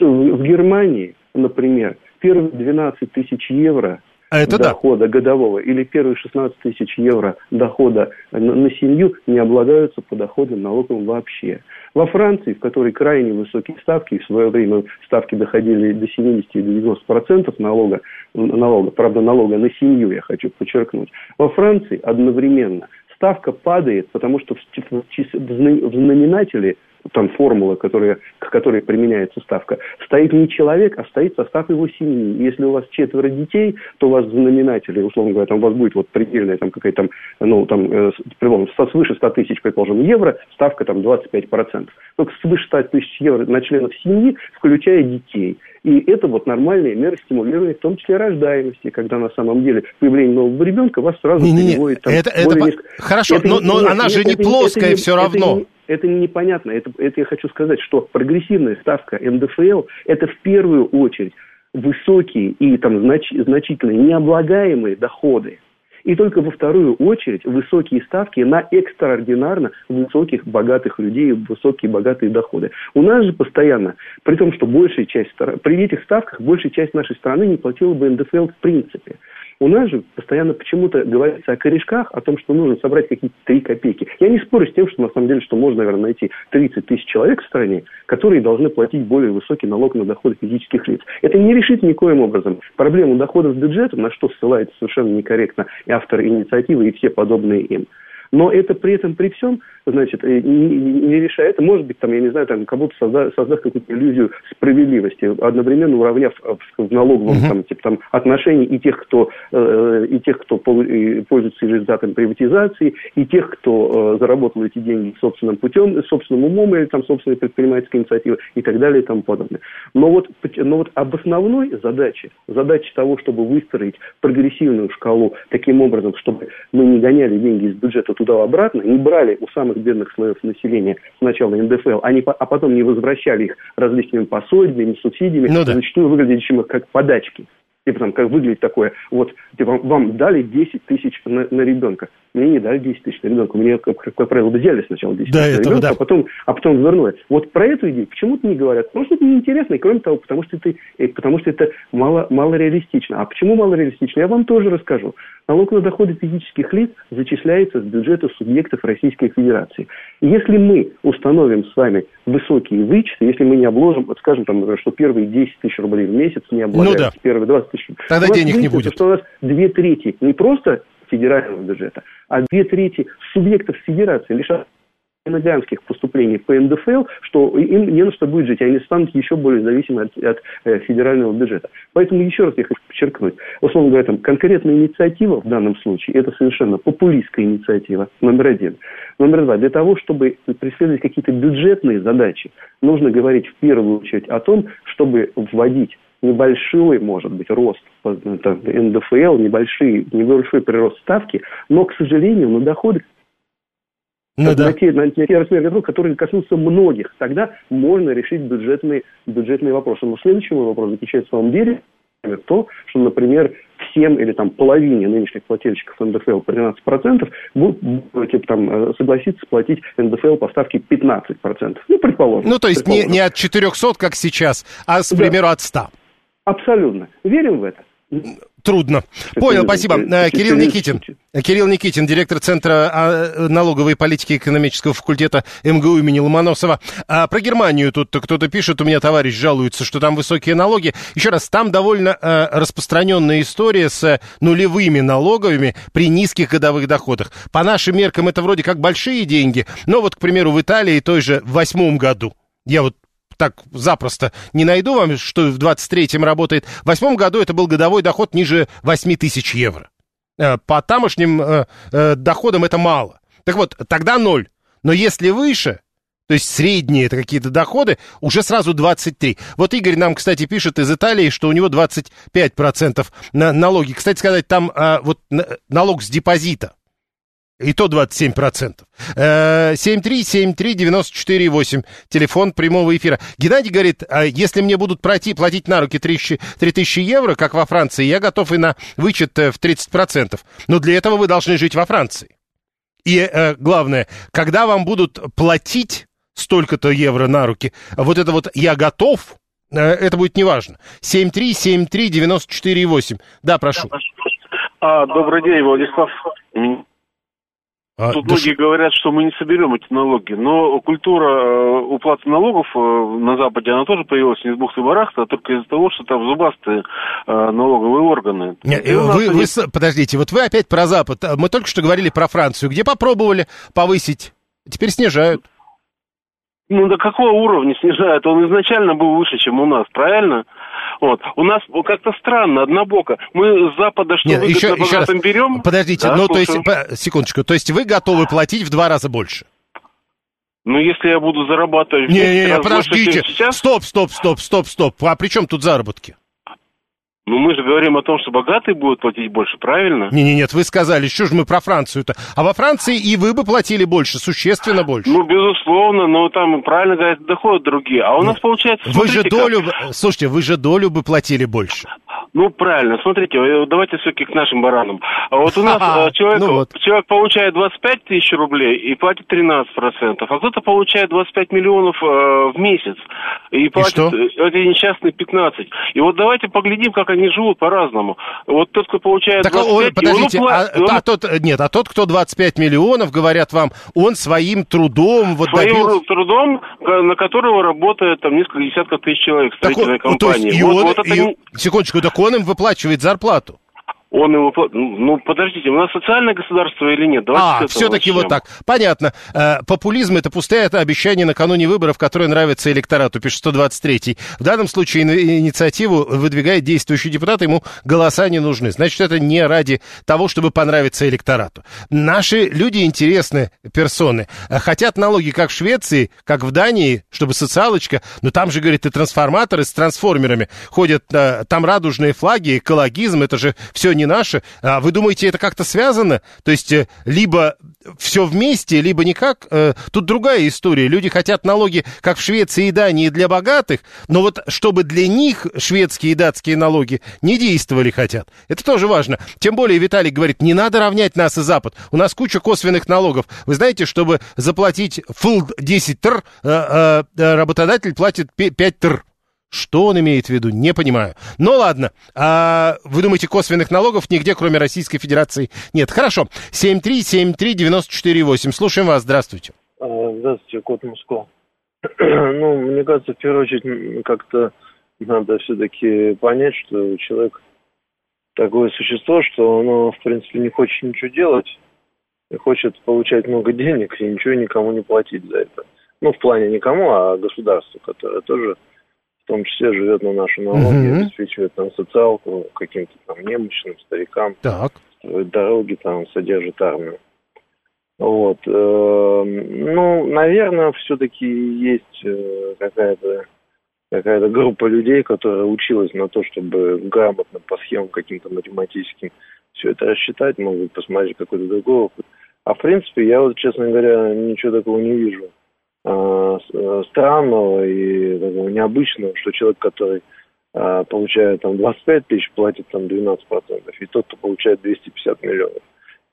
В, в Германии, например, первые 12 тысяч евро а это дохода да. годового или первые 16 тысяч евро дохода на, на семью не облагаются подоходным налогом вообще. Во Франции, в которой крайне высокие ставки, в свое время ставки доходили до 70 и до 90 процентов налога, налога, правда налога на семью, я хочу подчеркнуть, во Франции одновременно ставка падает, потому что в, в, в знаменателе там формула, которая, к которой применяется ставка, стоит не человек, а стоит состав его семьи. Если у вас четверо детей, то у вас в знаменателе, условно говоря, там у вас будет вот предельная там какая-то там, ну, там, э, свыше 100 тысяч, предположим, евро, ставка там 25%. Только свыше 100 тысяч евро на членов семьи, включая детей. И это вот нормальные меры стимулирования, в том числе рождаемости, когда на самом деле появление нового ребенка вас сразу не, не, переводит... Там, это, это, низко... Хорошо, это, но, но нет, она нет, же не это, плоская это, все это, равно. Это, это непонятно. Это, это я хочу сказать, что прогрессивная ставка НДФЛ – это в первую очередь высокие и там знач, значительные необлагаемые доходы и только во вторую очередь высокие ставки на экстраординарно высоких богатых людей, высокие богатые доходы. У нас же постоянно, при том, что большая часть, при этих ставках большая часть нашей страны не платила бы НДФЛ в принципе. У нас же постоянно почему-то говорится о корешках, о том, что нужно собрать какие-то 3 копейки. Я не спорю с тем, что на самом деле, что можно, наверное, найти 30 тысяч человек в стране, которые должны платить более высокий налог на доходы физических лиц. Это не решит никоим образом проблему доходов с бюджетом, на что ссылается совершенно некорректно и автор инициативы, и все подобные им. Но это при этом, при всем, значит, не, не решает, может быть, там, я не знаю, там, кому-то создать, создать какую-то иллюзию справедливости, одновременно уравняв э, в налоговом, uh-huh. там, типа, там, отношении и тех, кто, э, и тех, кто пользуется результатом приватизации, и тех, кто э, заработал эти деньги собственным путем, собственным умом или там собственной предпринимательской инициативой и так далее и тому подобное. Но вот, но вот об основной задаче, задаче того, чтобы выстроить прогрессивную шкалу таким образом, чтобы мы не гоняли деньги из бюджета туда-обратно, не брали у самых бедных слоев населения сначала НДФЛ, они, а потом не возвращали их различными пособиями, субсидиями, ну, да. зачастую выглядящими как подачки. Типа там, как выглядит такое, вот, типа, вам дали 10 тысяч на, на ребенка. Мне не дали 10 тысяч на ребенка. Мне, как, как правило, взяли сначала 10 да, тысяч на ребенка, да. а, потом, а потом вернули. Вот про эту идею почему-то не говорят. Потому что это неинтересно, и кроме того, потому что это, потому что это мало, мало реалистично. А почему мало реалистично? Я вам тоже расскажу. Налог на доходы физических лиц зачисляется с бюджета субъектов Российской Федерации. И если мы установим с вами высокие вычеты, если мы не обложим, вот скажем, там, что первые 10 тысяч рублей в месяц не облагаются, ну, да. первые 20 тысяч. Тогда денег не будет. Что у нас две трети не просто федерального бюджета, а две трети субъектов федерации лишат иноганских поступлений по НДФЛ, что им не на что будет жить, они станут еще более зависимы от, от э, федерального бюджета. Поэтому еще раз я хочу подчеркнуть, условно говоря, там, конкретная инициатива в данном случае, это совершенно популистская инициатива, номер один. Номер два, для того, чтобы преследовать какие-то бюджетные задачи, нужно говорить в первую очередь о том, чтобы вводить небольшой, может быть, рост НДФЛ, небольшой, небольшой прирост ставки, но, к сожалению, на доходы ну, да. на, те, на, на те размеры готовых, которые коснутся многих. Тогда можно решить бюджетные, бюджетные вопросы. Но следующий мой вопрос заключается в самом деле в то, что, например, всем или там половине нынешних плательщиков НДФЛ по 13% будут, типа, там, э, согласиться платить НДФЛ по ставке 15%. Ну, предположим. Ну, то есть не, не от 400, как сейчас, а, к примеру, от 100. Абсолютно. Верим в это? Трудно. Понял, спасибо. Кирилл Никитин, Кирилл Никитин, директор Центра а, налоговой политики экономического факультета МГУ имени Ломоносова. А про Германию тут кто-то пишет, у меня товарищ жалуется, что там высокие налоги. Еще раз, там довольно а, распространенная история с нулевыми налогами при низких годовых доходах. По нашим меркам это вроде как большие деньги, но вот, к примеру, в Италии той же в восьмом году, я вот так запросто не найду вам, что в 23-м работает. В восьмом году это был годовой доход ниже 8 тысяч евро. Э, по тамошним э, э, доходам это мало. Так вот, тогда ноль. Но если выше, то есть средние это какие-то доходы, уже сразу 23. Вот Игорь нам, кстати, пишет из Италии, что у него 25% на налоги. Кстати сказать, там а, вот налог с депозита. И то 27%. 7373948, телефон прямого эфира. Геннадий говорит, а если мне будут пройти, платить на руки 3000, 3000 евро, как во Франции, я готов и на вычет э, в 30%. Но для этого вы должны жить во Франции. И э, главное, когда вам будут платить столько-то евро на руки, вот это вот «я готов», э, это будет неважно. 7373948. Да, прошу. А, добрый день, Владислав. А, Тут да многие ш... говорят, что мы не соберем эти налоги, но культура э, уплаты налогов э, на Западе, она тоже появилась не из бухты барахта, а только из-за того, что там зубастые э, налоговые органы. Не, вы, вы, подождите, вот вы опять про Запад. Мы только что говорили про Францию, где попробовали повысить, теперь снижают. Ну, до какого уровня снижают? Он изначально был выше, чем у нас, правильно? Вот. У нас как-то странно, однобоко. Мы с Запада что Нет, еще, еще раз. берем... Подождите, да, ну, то есть, секундочку, то есть вы готовы платить в два раза больше? Ну, если я буду зарабатывать... Не, не, не, подождите, больше, сейчас... стоп, стоп, стоп, стоп, стоп. А при чем тут заработки? Ну, мы же говорим о том, что богатые будут платить больше, правильно? Не, не, нет, вы сказали, что же мы про Францию-то? А во Франции и вы бы платили больше, существенно больше. Ну, безусловно, но там, правильно говорят, доходы другие. А у нас получается... Вы же долю... Как... Слушайте, вы же долю бы платили больше. Ну, правильно. Смотрите, э, давайте все-таки к нашим баранам. А вот у нас э, человек, ну вот. человек получает 25 тысяч рублей и платит 13%, а кто-то получает 25 миллионов э, в месяц и платит и эти несчастные 15. И вот давайте поглядим, как они живут по-разному. Вот тот, кто получает так, 25... Ой, подождите, он, а, он... а тот, нет, а тот, кто 25 миллионов, говорят вам, он своим трудом... Вот своим добился... трудом, на которого работает там несколько десятков тысяч человек в строительной так, компании. То есть, и вот, он, вот это... и... Секундочку, так он им выплачивает зарплату. Он его... Ну, подождите, у нас социальное государство или нет? Давайте а, все-таки вот так. Понятно. Э, популизм — это пустое это обещание накануне выборов, которое нравится электорату, пишет 123-й. В данном случае инициативу выдвигает действующий депутат, ему голоса не нужны. Значит, это не ради того, чтобы понравиться электорату. Наши люди интересные персоны. Хотят налоги, как в Швеции, как в Дании, чтобы социалочка, но там же, говорит, и трансформаторы с трансформерами ходят, э, там радужные флаги, экологизм, это же все не наше. А вы думаете, это как-то связано? То есть э, либо все вместе, либо никак. Э, тут другая история. Люди хотят налоги, как в Швеции и Дании, для богатых, но вот чтобы для них шведские и датские налоги не действовали хотят. Это тоже важно. Тем более Виталий говорит, не надо равнять нас и Запад. У нас куча косвенных налогов. Вы знаете, чтобы заплатить фулд 10 тр, э, работодатель платит 5 тр. Что он имеет в виду, не понимаю. Ну ладно, а вы думаете, косвенных налогов нигде, кроме Российской Федерации, нет? Хорошо. 7373948. Слушаем вас, здравствуйте. А, здравствуйте, Кот Муско. ну, мне кажется, в первую очередь, как-то надо все-таки понять, что человек такое существо, что оно, в принципе, не хочет ничего делать, и хочет получать много денег и ничего никому не платить за это. Ну, в плане никому, а государству, которое тоже в том числе живет на наши налоги, угу. обеспечивает там социалку каким-то там немощным старикам, так. строит дороги, там содержит армию. Вот. Э, ну, наверное, все-таки есть э, какая-то какая-то группа людей, которая училась на то, чтобы грамотно по схемам каким-то математическим все это рассчитать, может быть, посмотреть какой-то другой опыт. А в принципе, я вот, честно говоря, ничего такого не вижу Э, э, странного и такого необычного, что человек, который э, получает там 25 тысяч, платит там 12%, и тот, кто получает 250 миллионов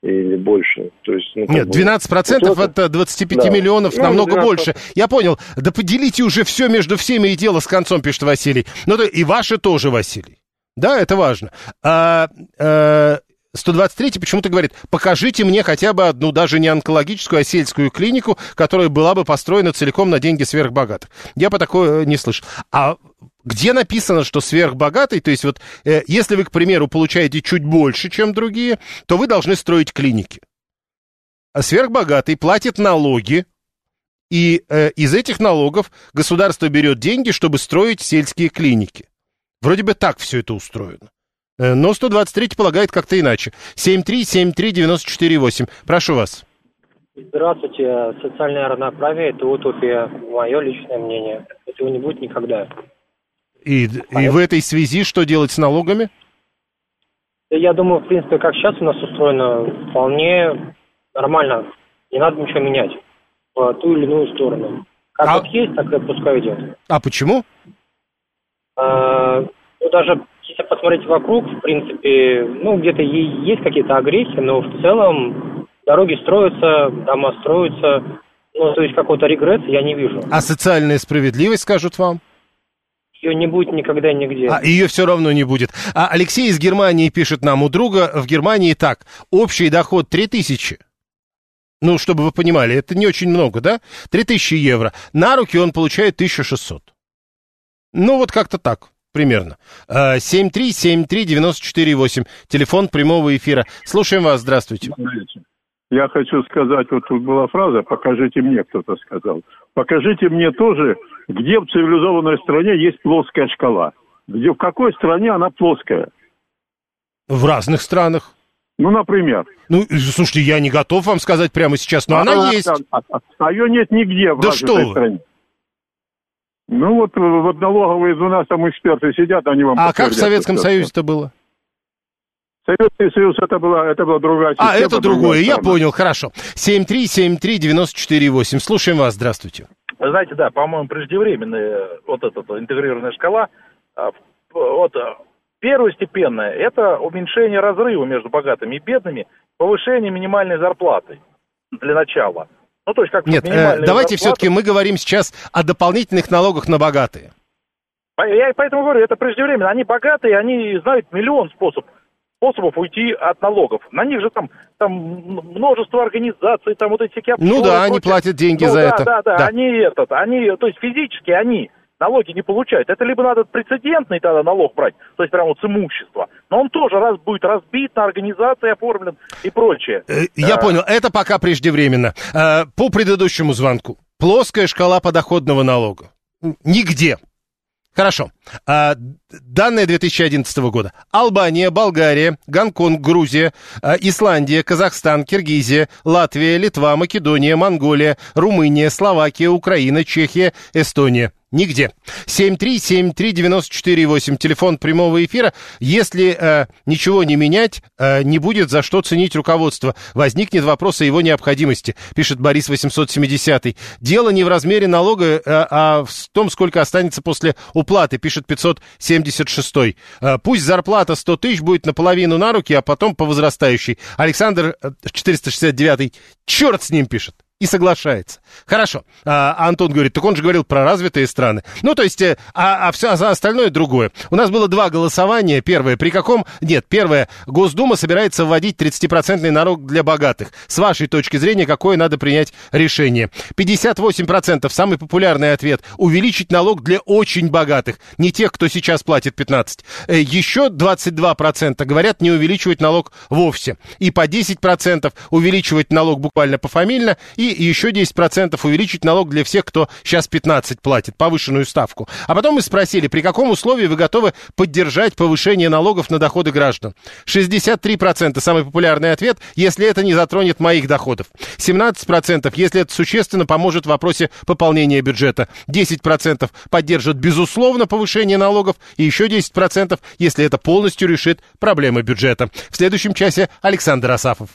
или больше. То есть, ну, Нет, 12 процентов от 25 да. миллионов ну, намного 12%. больше. Я понял. Да поделите уже все между всеми и дело с концом, пишет Василий. Ну, да, и ваши тоже, Василий. Да, это важно. А, а, 123 почему-то говорит, покажите мне хотя бы одну, даже не онкологическую, а сельскую клинику, которая была бы построена целиком на деньги сверхбогатых. Я по такое не слышал. А где написано, что сверхбогатый, то есть вот э, если вы, к примеру, получаете чуть больше, чем другие, то вы должны строить клиники. А сверхбогатый платит налоги, и э, из этих налогов государство берет деньги, чтобы строить сельские клиники. Вроде бы так все это устроено. Э, но 123 полагает как-то иначе. 7373948. Прошу вас. Здравствуйте. Социальное равноправие – это утопия. Мое личное мнение. Этого не будет никогда. И, а и в этой связи что делать с налогами? Я думаю, в принципе, как сейчас у нас устроено, вполне нормально. Не надо ничего менять в ту или иную сторону. Как а... вот есть, так и пускай идет. А почему? А, ну, даже если посмотреть вокруг, в принципе, ну, где-то есть какие-то агрессии, но в целом дороги строятся, дома строятся. Ну, то есть какой-то регресс я не вижу. А социальная справедливость, скажут вам? Ее не будет никогда нигде. А ее все равно не будет. А Алексей из Германии пишет нам, у друга в Германии так, общий доход 3000. Ну, чтобы вы понимали, это не очень много, да? 3000 евро. На руки он получает 1600. Ну, вот как-то так примерно. 7373948, а, телефон прямого эфира. Слушаем вас, здравствуйте. Я хочу сказать, вот тут была фраза, покажите мне, кто-то сказал. Покажите мне тоже, где в цивилизованной стране есть плоская шкала. Где, в какой стране она плоская? В разных странах. Ну, например. Ну, слушайте, я не готов вам сказать прямо сейчас, но а, она есть. А, а, а ее нет нигде в да что стране. Ну вот, вот налоговые у нас там эксперты сидят, они вам А как в Советском Союзе-то было? Советский Союз это была, это была другая система. А, это другое, я понял, хорошо. 7373948, слушаем вас, здравствуйте. Знаете, да, по-моему, преждевременная вот эта интегрированная шкала, а, вот первостепенная, это уменьшение разрыва между богатыми и бедными, повышение минимальной зарплаты для начала. Ну, то есть как Нет, э, давайте все-таки мы говорим сейчас о дополнительных налогах на богатые. Я поэтому говорю, это преждевременно. Они богатые, они знают миллион способов способов уйти от налогов. На них же там, там множество организаций, там вот эти всякие... Ну да, они платят деньги ну, за да, это. Да, да, да, они этот, они, то есть физически они налоги не получают. Это либо надо прецедентный тогда налог брать, то есть прямо вот с имущества, но он тоже раз будет разбит на организации, оформлен и прочее. Э, я а... понял, это пока преждевременно. А, по предыдущему звонку. Плоская шкала подоходного налога. Нигде. Хорошо. А, данные 2011 года. Албания, Болгария, Гонконг, Грузия, а, Исландия, Казахстан, Киргизия, Латвия, Литва, Македония, Монголия, Румыния, Словакия, Украина, Чехия, Эстония. Нигде. 7373948, телефон прямого эфира. Если э, ничего не менять, э, не будет за что ценить руководство. Возникнет вопрос о его необходимости, пишет Борис 870. Дело не в размере налога, э, а в том, сколько останется после уплаты, пишет 576. Э, пусть зарплата 100 тысяч будет наполовину на руки, а потом по возрастающей. Александр 469. Э, Черт с ним пишет и соглашается. Хорошо. А, Антон говорит, так он же говорил про развитые страны. Ну, то есть, э, а, а все а остальное другое. У нас было два голосования. Первое, при каком... Нет, первое, Госдума собирается вводить 30% налог для богатых. С вашей точки зрения, какое надо принять решение? 58% самый популярный ответ. Увеличить налог для очень богатых. Не тех, кто сейчас платит 15. Э, еще 22% говорят не увеличивать налог вовсе. И по 10% увеличивать налог буквально пофамильно. И и еще 10% увеличить налог для всех, кто сейчас 15 платит, повышенную ставку. А потом мы спросили, при каком условии вы готовы поддержать повышение налогов на доходы граждан? 63% самый популярный ответ, если это не затронет моих доходов. 17% если это существенно поможет в вопросе пополнения бюджета. 10% поддержат безусловно повышение налогов и еще 10% если это полностью решит проблемы бюджета. В следующем часе Александр Асафов.